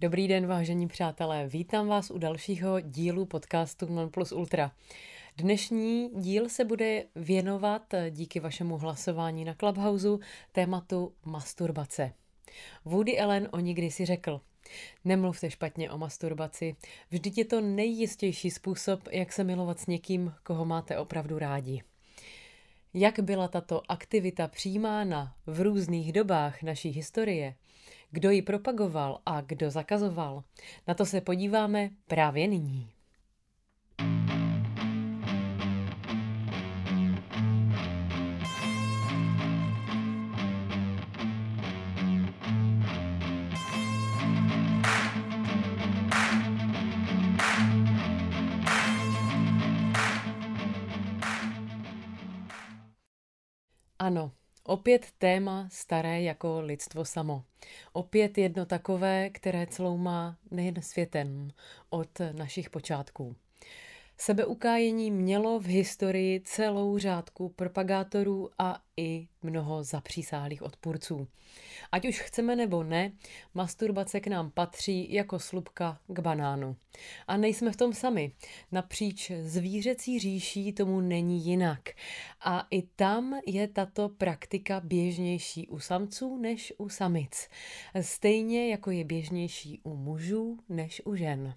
Dobrý den, vážení přátelé. Vítám vás u dalšího dílu podcastu Non Plus Ultra. Dnešní díl se bude věnovat díky vašemu hlasování na Clubhouse tématu masturbace. Woody Allen o nikdy si řekl, Nemluvte špatně o masturbaci, vždyť je to nejjistější způsob, jak se milovat s někým, koho máte opravdu rádi. Jak byla tato aktivita přijímána v různých dobách naší historie, kdo ji propagoval a kdo zakazoval, na to se podíváme právě nyní. Ano, opět téma staré jako lidstvo samo. Opět jedno takové, které celou má nejen světem od našich počátků. Sebeukájení mělo v historii celou řádku propagátorů a i mnoho zapřísáhlých odpůrců. Ať už chceme nebo ne, masturbace k nám patří jako slupka k banánu. A nejsme v tom sami. Napříč zvířecí říší tomu není jinak. A i tam je tato praktika běžnější u samců než u samic. Stejně jako je běžnější u mužů než u žen.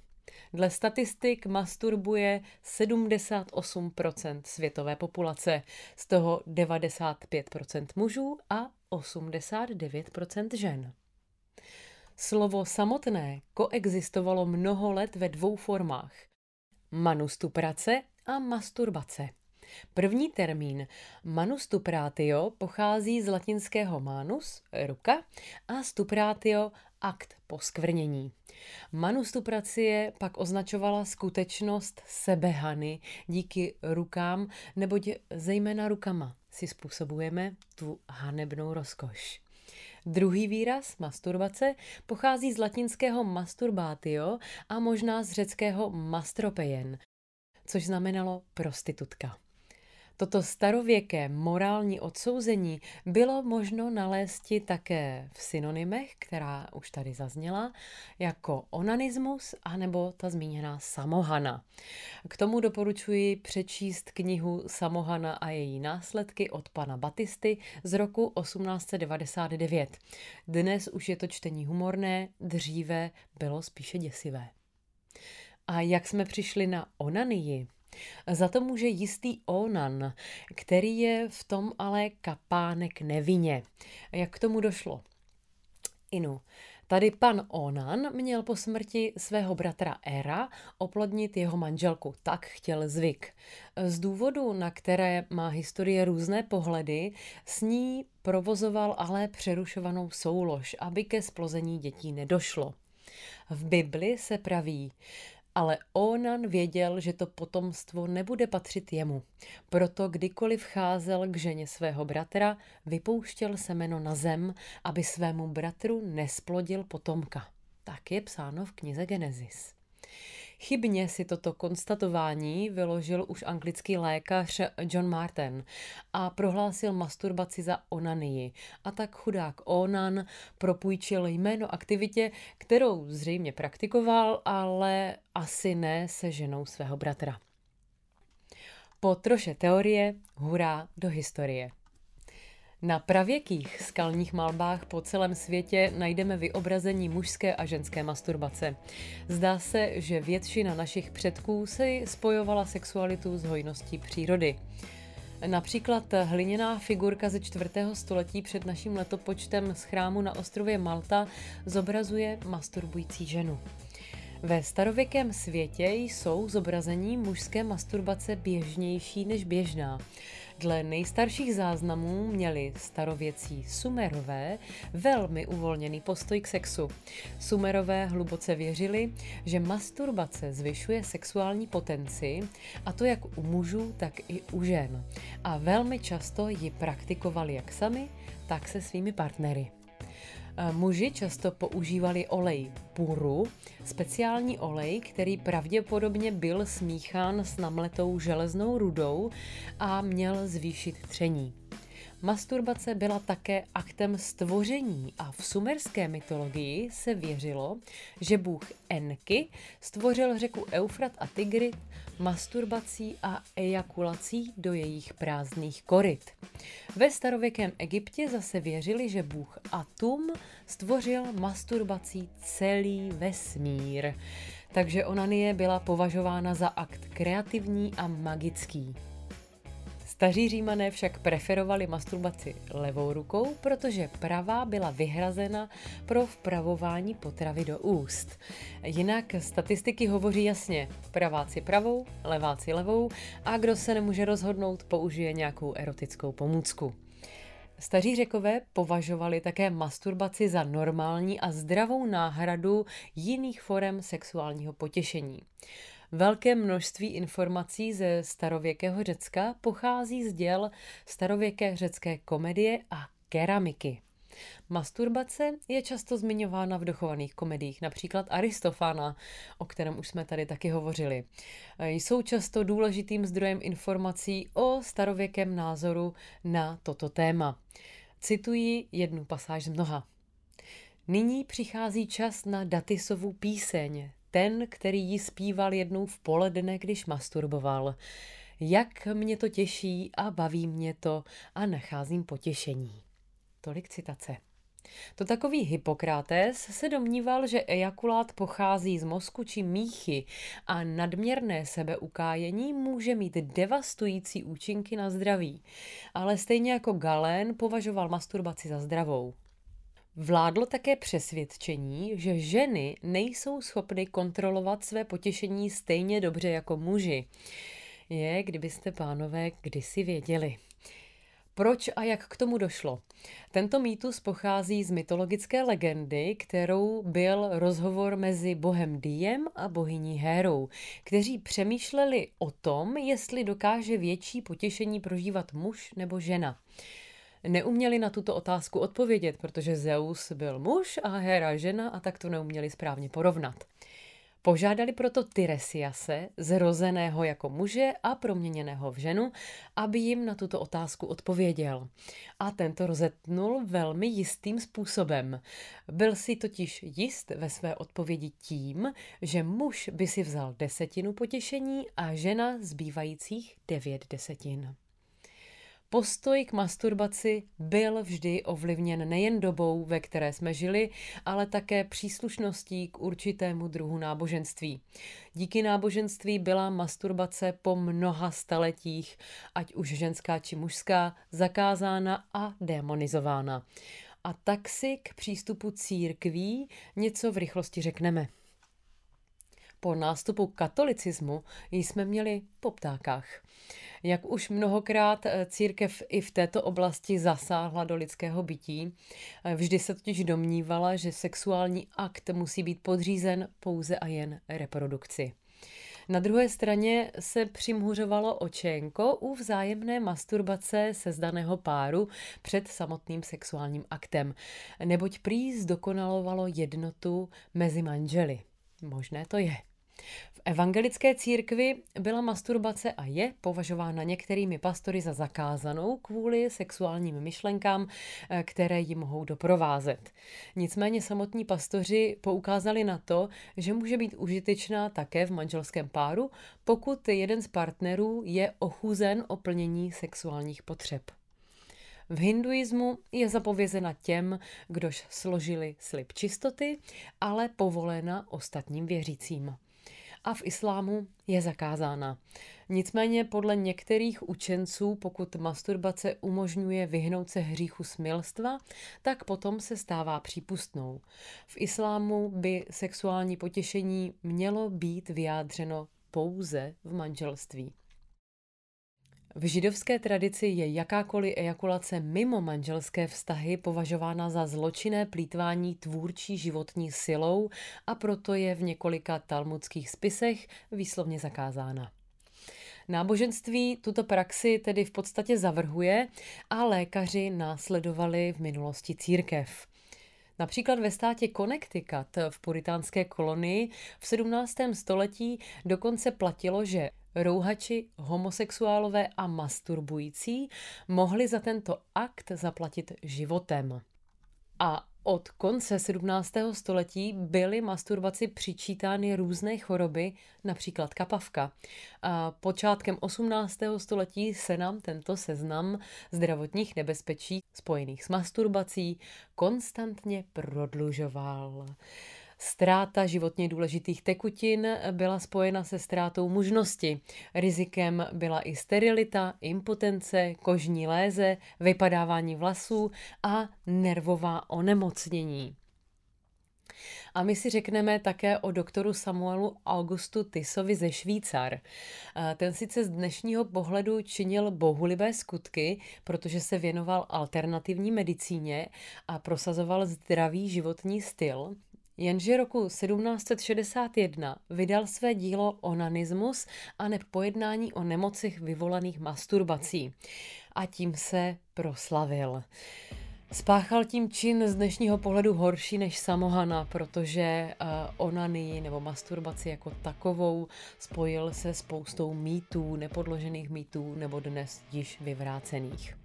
Dle statistik masturbuje 78% světové populace, z toho 95% mužů a 89% žen. Slovo samotné koexistovalo mnoho let ve dvou formách. Manustuprace a masturbace. První termín manustupratio pochází z latinského manus, ruka, a stupratio akt poskvrnění. Manustupracie pak označovala skutečnost sebehany díky rukám, neboť zejména rukama si způsobujeme tu hanebnou rozkoš. Druhý výraz, masturbace, pochází z latinského masturbatio a možná z řeckého mastropejen, což znamenalo prostitutka. Toto starověké morální odsouzení bylo možno nalézt také v synonymech, která už tady zazněla, jako onanismus anebo ta zmíněná samohana. K tomu doporučuji přečíst knihu Samohana a její následky od pana Batisty z roku 1899. Dnes už je to čtení humorné, dříve bylo spíše děsivé. A jak jsme přišli na onanii? Za to může jistý Onan, který je v tom ale kapánek nevině. Jak k tomu došlo? Inu. Tady pan Onan měl po smrti svého bratra Era oplodnit jeho manželku, tak chtěl zvyk. Z důvodu, na které má historie různé pohledy, s ní provozoval ale přerušovanou soulož, aby ke splození dětí nedošlo. V Bibli se praví, ale Onan věděl, že to potomstvo nebude patřit jemu. Proto kdykoliv vcházel k ženě svého bratra, vypouštěl semeno na zem, aby svému bratru nesplodil potomka. Tak je psáno v knize Genesis. Chybně si toto konstatování vyložil už anglický lékař John Martin a prohlásil masturbaci za onanii. A tak chudák Onan propůjčil jméno aktivitě, kterou zřejmě praktikoval, ale asi ne se ženou svého bratra. Po troše teorie, hurá do historie. Na pravěkých skalních malbách po celém světě najdeme vyobrazení mužské a ženské masturbace. Zdá se, že většina našich předků se spojovala sexualitu s hojností přírody. Například hliněná figurka ze 4. století před naším letopočtem z chrámu na ostrově Malta zobrazuje masturbující ženu. Ve starověkém světě jsou zobrazení mužské masturbace běžnější než běžná. Dle nejstarších záznamů měli starověcí Sumerové velmi uvolněný postoj k sexu. Sumerové hluboce věřili, že masturbace zvyšuje sexuální potenci, a to jak u mužů, tak i u žen. A velmi často ji praktikovali jak sami, tak se svými partnery. Muži často používali olej puru, speciální olej, který pravděpodobně byl smíchán s namletou železnou rudou a měl zvýšit tření. Masturbace byla také aktem stvoření a v sumerské mytologii se věřilo, že bůh Enki stvořil řeku Eufrat a Tigrit masturbací a ejakulací do jejich prázdných koryt. Ve starověkém Egyptě zase věřili, že bůh Atum stvořil masturbací celý vesmír. Takže onanie byla považována za akt kreativní a magický. Staří římané však preferovali masturbaci levou rukou, protože pravá byla vyhrazena pro vpravování potravy do úst. Jinak statistiky hovoří jasně, praváci pravou, leváci levou a kdo se nemůže rozhodnout, použije nějakou erotickou pomůcku. Staří řekové považovali také masturbaci za normální a zdravou náhradu jiných forem sexuálního potěšení. Velké množství informací ze starověkého Řecka pochází z děl starověké řecké komedie a keramiky. Masturbace je často zmiňována v dochovaných komediích, například Aristofana, o kterém už jsme tady taky hovořili. Jsou často důležitým zdrojem informací o starověkém názoru na toto téma. Cituji jednu pasáž z mnoha. Nyní přichází čas na Datisovu píseň, ten, který ji zpíval jednou v poledne, když masturboval. Jak mě to těší a baví mě to a nacházím potěšení. Tolik citace. To takový Hippokrates se domníval, že ejakulát pochází z mozku či míchy a nadměrné sebeukájení může mít devastující účinky na zdraví. Ale stejně jako Galén považoval masturbaci za zdravou. Vládlo také přesvědčení, že ženy nejsou schopny kontrolovat své potěšení stejně dobře jako muži. Je, kdybyste, pánové, kdysi věděli. Proč a jak k tomu došlo? Tento mýtus pochází z mytologické legendy, kterou byl rozhovor mezi bohem Diem a bohyní Hérou, kteří přemýšleli o tom, jestli dokáže větší potěšení prožívat muž nebo žena neuměli na tuto otázku odpovědět, protože Zeus byl muž a Hera žena a tak to neuměli správně porovnat. Požádali proto Tyresiase, zrozeného jako muže a proměněného v ženu, aby jim na tuto otázku odpověděl. A tento rozetnul velmi jistým způsobem. Byl si totiž jist ve své odpovědi tím, že muž by si vzal desetinu potěšení a žena zbývajících devět desetin. Postoj k masturbaci byl vždy ovlivněn nejen dobou, ve které jsme žili, ale také příslušností k určitému druhu náboženství. Díky náboženství byla masturbace po mnoha staletích, ať už ženská či mužská, zakázána a demonizována. A tak si k přístupu církví něco v rychlosti řekneme. Po nástupu katolicismu jsme měli po ptákách. Jak už mnohokrát eh, církev i v této oblasti zasáhla do lidského bytí, eh, vždy se totiž domnívala, že sexuální akt musí být podřízen pouze a jen reprodukci. Na druhé straně se přimhuřovalo očenko u vzájemné masturbace sezdaného páru před samotným sexuálním aktem, neboť prý zdokonalovalo jednotu mezi manželi. Možné to je. V evangelické církvi byla masturbace a je považována některými pastory za zakázanou kvůli sexuálním myšlenkám, eh, které ji mohou doprovázet. Nicméně samotní pastoři poukázali na to, že může být užitečná také v manželském páru, pokud jeden z partnerů je ochuzen o plnění sexuálních potřeb. V hinduismu je zapovězena těm, kdož složili slib čistoty, ale povolena ostatním věřícím a v islámu je zakázána. Nicméně podle některých učenců, pokud masturbace umožňuje vyhnout se hříchu smilstva, tak potom se stává přípustnou. V islámu by sexuální potěšení mělo být vyjádřeno pouze v manželství. V židovské tradici je jakákoliv ejakulace mimo manželské vztahy považována za zločinné plítvání tvůrčí životní silou a proto je v několika talmudských spisech výslovně zakázána. Náboženství tuto praxi tedy v podstatě zavrhuje a lékaři následovali v minulosti církev. Například ve státě Connecticut v puritánské kolonii v 17. století dokonce platilo, že rouhači, homosexuálové a masturbující mohli za tento akt zaplatit životem. A od konce 17. století byly masturbaci přičítány různé choroby, například kapavka. A počátkem 18. století se nám tento seznam zdravotních nebezpečí spojených s masturbací konstantně prodlužoval. Ztráta životně důležitých tekutin byla spojena se ztrátou mužnosti. Rizikem byla i sterilita, impotence, kožní léze, vypadávání vlasů a nervová onemocnění. A my si řekneme také o doktoru Samuelu Augustu Tisovi ze Švýcar. Ten sice z dnešního pohledu činil bohulibé skutky, protože se věnoval alternativní medicíně a prosazoval zdravý životní styl, Jenže roku 1761 vydal své dílo Onanismus a nepojednání o nemocích vyvolaných masturbací. A tím se proslavil. Spáchal tím čin z dnešního pohledu horší než samohana, protože uh, onanii nebo masturbaci jako takovou spojil se spoustou mýtů, nepodložených mýtů nebo dnes již vyvrácených.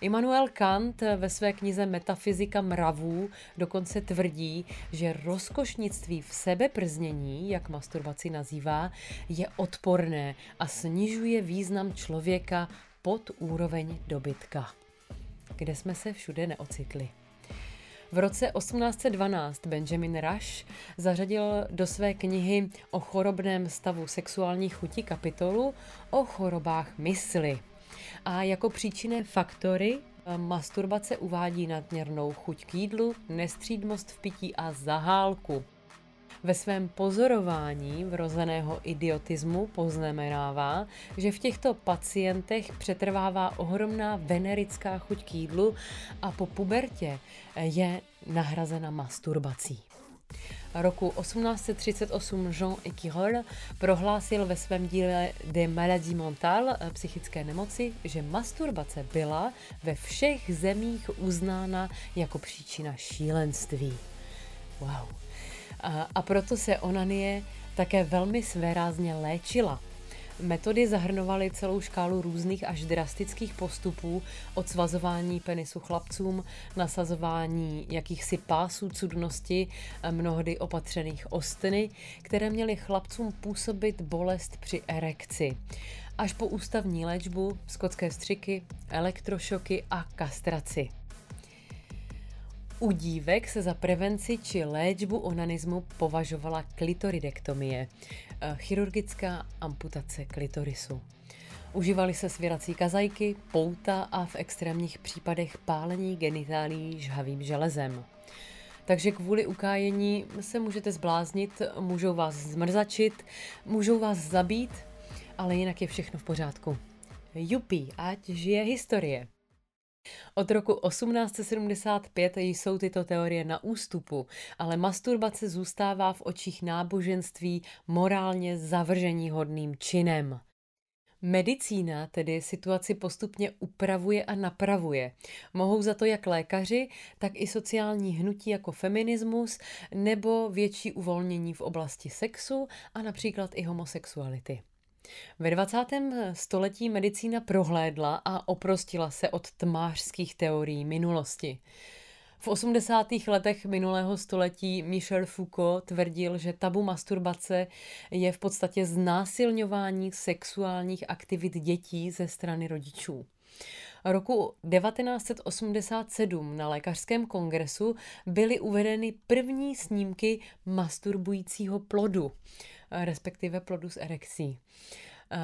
Immanuel Kant ve své knize Metafyzika mravů dokonce tvrdí, že rozkošnictví v sebeprznění, jak masturbaci nazývá, je odporné a snižuje význam člověka pod úroveň dobytka kde jsme se všude neocitli. V roce 1812 Benjamin Rush zařadil do své knihy o chorobném stavu sexuální chuti kapitolu o chorobách mysli. A jako příčinné faktory eh, masturbace uvádí nadměrnou chuť k jídlu, nestřídmost v pití a zahálku. Ve svém pozorování vrozeného idiotismu poznamenává, že v těchto pacientech přetrvává ohromná venerická chuť k jídlu a po pubertě je nahrazena masturbací. Roku 1838 Jean Equirol prohlásil ve svém díle De maladie mentale, psychické nemoci, že masturbace byla ve všech zemích uznána jako příčina šílenství. Wow. A, a proto se onanie také velmi svérázně léčila. Metody zahrnovaly celou škálu různých až drastických postupů, od svazování penisu chlapcům, nasazování jakýchsi pásů cudnosti, mnohdy opatřených ostny, které měly chlapcům působit bolest při erekci. Až po ústavní léčbu, skotské střiky, elektrošoky a kastraci. U dívek se za prevenci či léčbu onanismu považovala klitoridektomie, eh, chirurgická amputace klitorisu. Užívaly se svěrací kazajky, pouta a v extrémních případech pálení genitálí žhavým železem. Takže kvůli ukájení se můžete zbláznit, můžou vás zmrzačit, můžou vás zabít, ale jinak je všechno v pořádku. Jupi, ať žije historie. Od roku 1875 jsou tyto teorie na ústupu, ale masturbace zůstává v očích náboženství morálně zavržení hodným činem. Medicína tedy situaci postupně upravuje a napravuje. Mohou za to jak lékaři, tak i sociální hnutí jako feminismus nebo větší uvolnění v oblasti sexu a například i homosexuality. Ve 20. století medicína prohlédla a oprostila se od tmářských teorií minulosti. V 80. letech minulého století Michel Foucault tvrdil, že tabu masturbace je v podstatě znásilňování sexuálních aktivit dětí ze strany rodičů. Roku 1987 na lékařském kongresu byly uvedeny první snímky masturbujícího plodu respektive plodu s erekcí.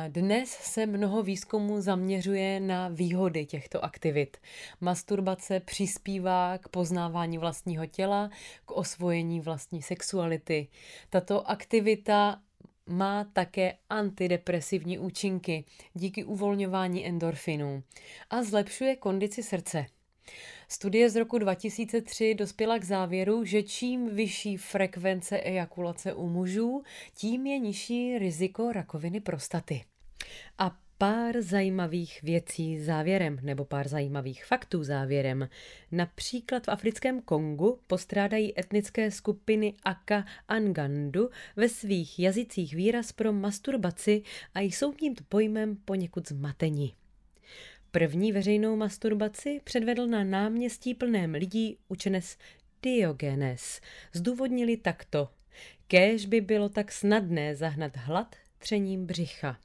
Dnes se mnoho výzkumů zaměřuje na výhody těchto aktivit. Masturbace přispívá k poznávání vlastního těla, k osvojení vlastní sexuality. Tato aktivita má také antidepresivní účinky díky uvolňování endorfinů a zlepšuje kondici srdce. Studie z roku 2003 dospěla k závěru, že čím vyšší frekvence ejakulace u mužů, tím je nižší riziko rakoviny prostaty. A pár zajímavých věcí závěrem, nebo pár zajímavých faktů závěrem. Například v africkém Kongu postrádají etnické skupiny Aka a Ngandu ve svých jazycích výraz pro masturbaci a jsou tímto pojmem poněkud zmateni. První veřejnou masturbaci předvedl na náměstí plném lidí učenes Diogenes. Zdůvodnili takto. Kéž by bylo tak snadné zahnat hlad třením břicha.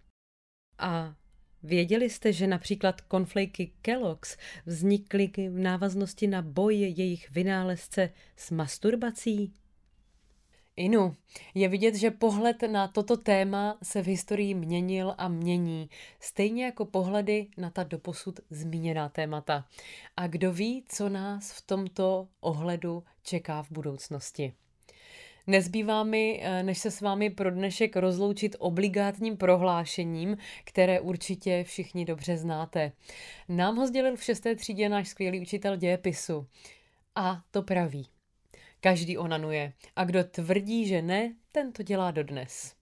A věděli jste, že například konflejky Kellogg's vznikly v návaznosti na boj jejich vynálezce s masturbací? Inu, je vidět, že pohled na toto téma se v historii měnil a mění, stejně jako pohledy na ta doposud zmíněná témata. A kdo ví, co nás v tomto ohledu čeká v budoucnosti. Nezbývá mi, eh, než se s vámi pro dnešek rozloučit obligátním prohlášením, které určitě všichni dobře znáte. Nám ho sdělil v šesté třídě náš skvělý učitel dějepisu. A to praví. Každý onanuje. A kdo tvrdí, že ne, ten to dělá dodnes.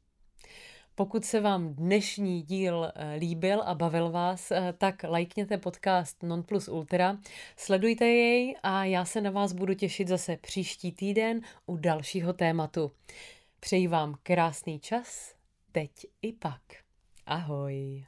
Pokud se vám dnešní díl eh, líbil a bavil vás, eh, tak lajkněte podcast Non Plus Ultra, sledujte jej a já se na vás budu těšit zase příští týden u dalšího tématu. Přeji vám krásný čas, teď i pak. Ahoj.